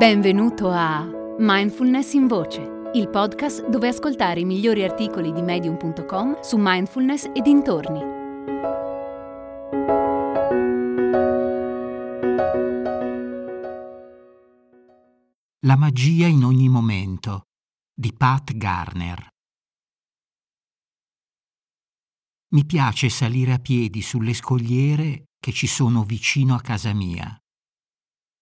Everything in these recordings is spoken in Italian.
Benvenuto a Mindfulness in Voce, il podcast dove ascoltare i migliori articoli di medium.com su mindfulness e dintorni. La magia in ogni momento di Pat Garner. Mi piace salire a piedi sulle scogliere che ci sono vicino a casa mia.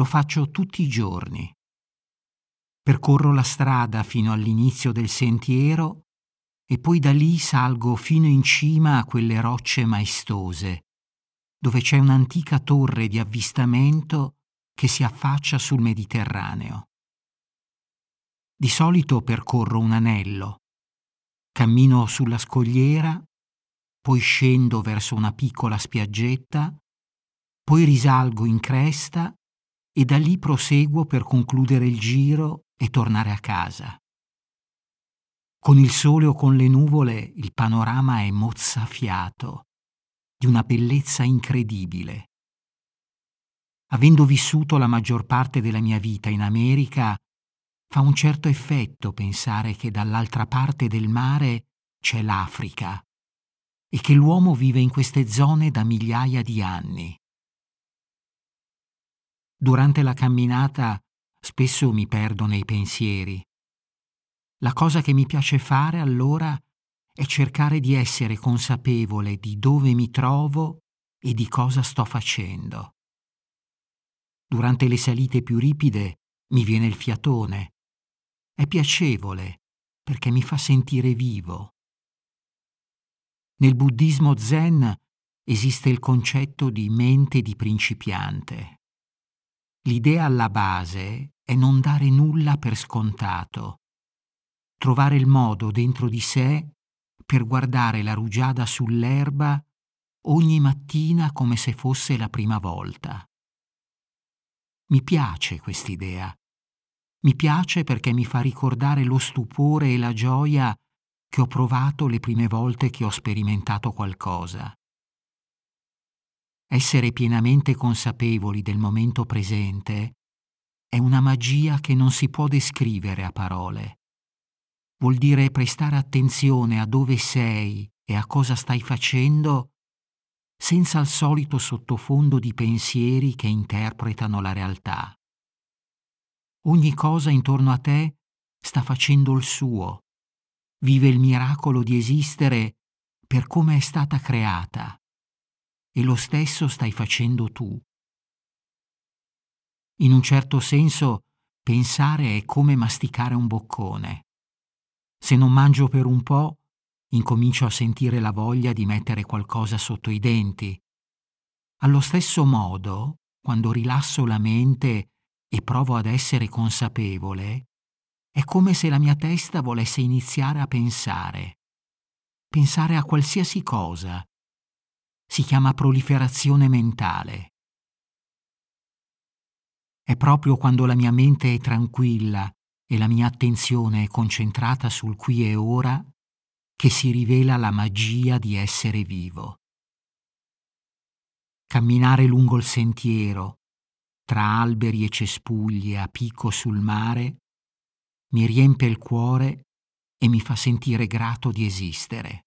Lo faccio tutti i giorni. Percorro la strada fino all'inizio del sentiero e poi da lì salgo fino in cima a quelle rocce maestose, dove c'è un'antica torre di avvistamento che si affaccia sul Mediterraneo. Di solito percorro un anello, cammino sulla scogliera, poi scendo verso una piccola spiaggetta, poi risalgo in cresta e da lì proseguo per concludere il giro e tornare a casa. Con il sole o con le nuvole il panorama è mozzafiato, di una bellezza incredibile. Avendo vissuto la maggior parte della mia vita in America, fa un certo effetto pensare che dall'altra parte del mare c'è l'Africa e che l'uomo vive in queste zone da migliaia di anni. Durante la camminata spesso mi perdo nei pensieri. La cosa che mi piace fare allora è cercare di essere consapevole di dove mi trovo e di cosa sto facendo. Durante le salite più ripide mi viene il fiatone. È piacevole perché mi fa sentire vivo. Nel buddismo zen esiste il concetto di mente di principiante. L'idea alla base è non dare nulla per scontato, trovare il modo dentro di sé per guardare la rugiada sull'erba ogni mattina come se fosse la prima volta. Mi piace quest'idea. Mi piace perché mi fa ricordare lo stupore e la gioia che ho provato le prime volte che ho sperimentato qualcosa. Essere pienamente consapevoli del momento presente è una magia che non si può descrivere a parole. Vuol dire prestare attenzione a dove sei e a cosa stai facendo senza il solito sottofondo di pensieri che interpretano la realtà. Ogni cosa intorno a te sta facendo il suo, vive il miracolo di esistere per come è stata creata e lo stesso stai facendo tu. In un certo senso, pensare è come masticare un boccone. Se non mangio per un po', incomincio a sentire la voglia di mettere qualcosa sotto i denti. Allo stesso modo, quando rilasso la mente e provo ad essere consapevole, è come se la mia testa volesse iniziare a pensare. Pensare a qualsiasi cosa, si chiama proliferazione mentale. È proprio quando la mia mente è tranquilla e la mia attenzione è concentrata sul qui e ora che si rivela la magia di essere vivo. Camminare lungo il sentiero, tra alberi e cespugli a picco sul mare, mi riempie il cuore e mi fa sentire grato di esistere.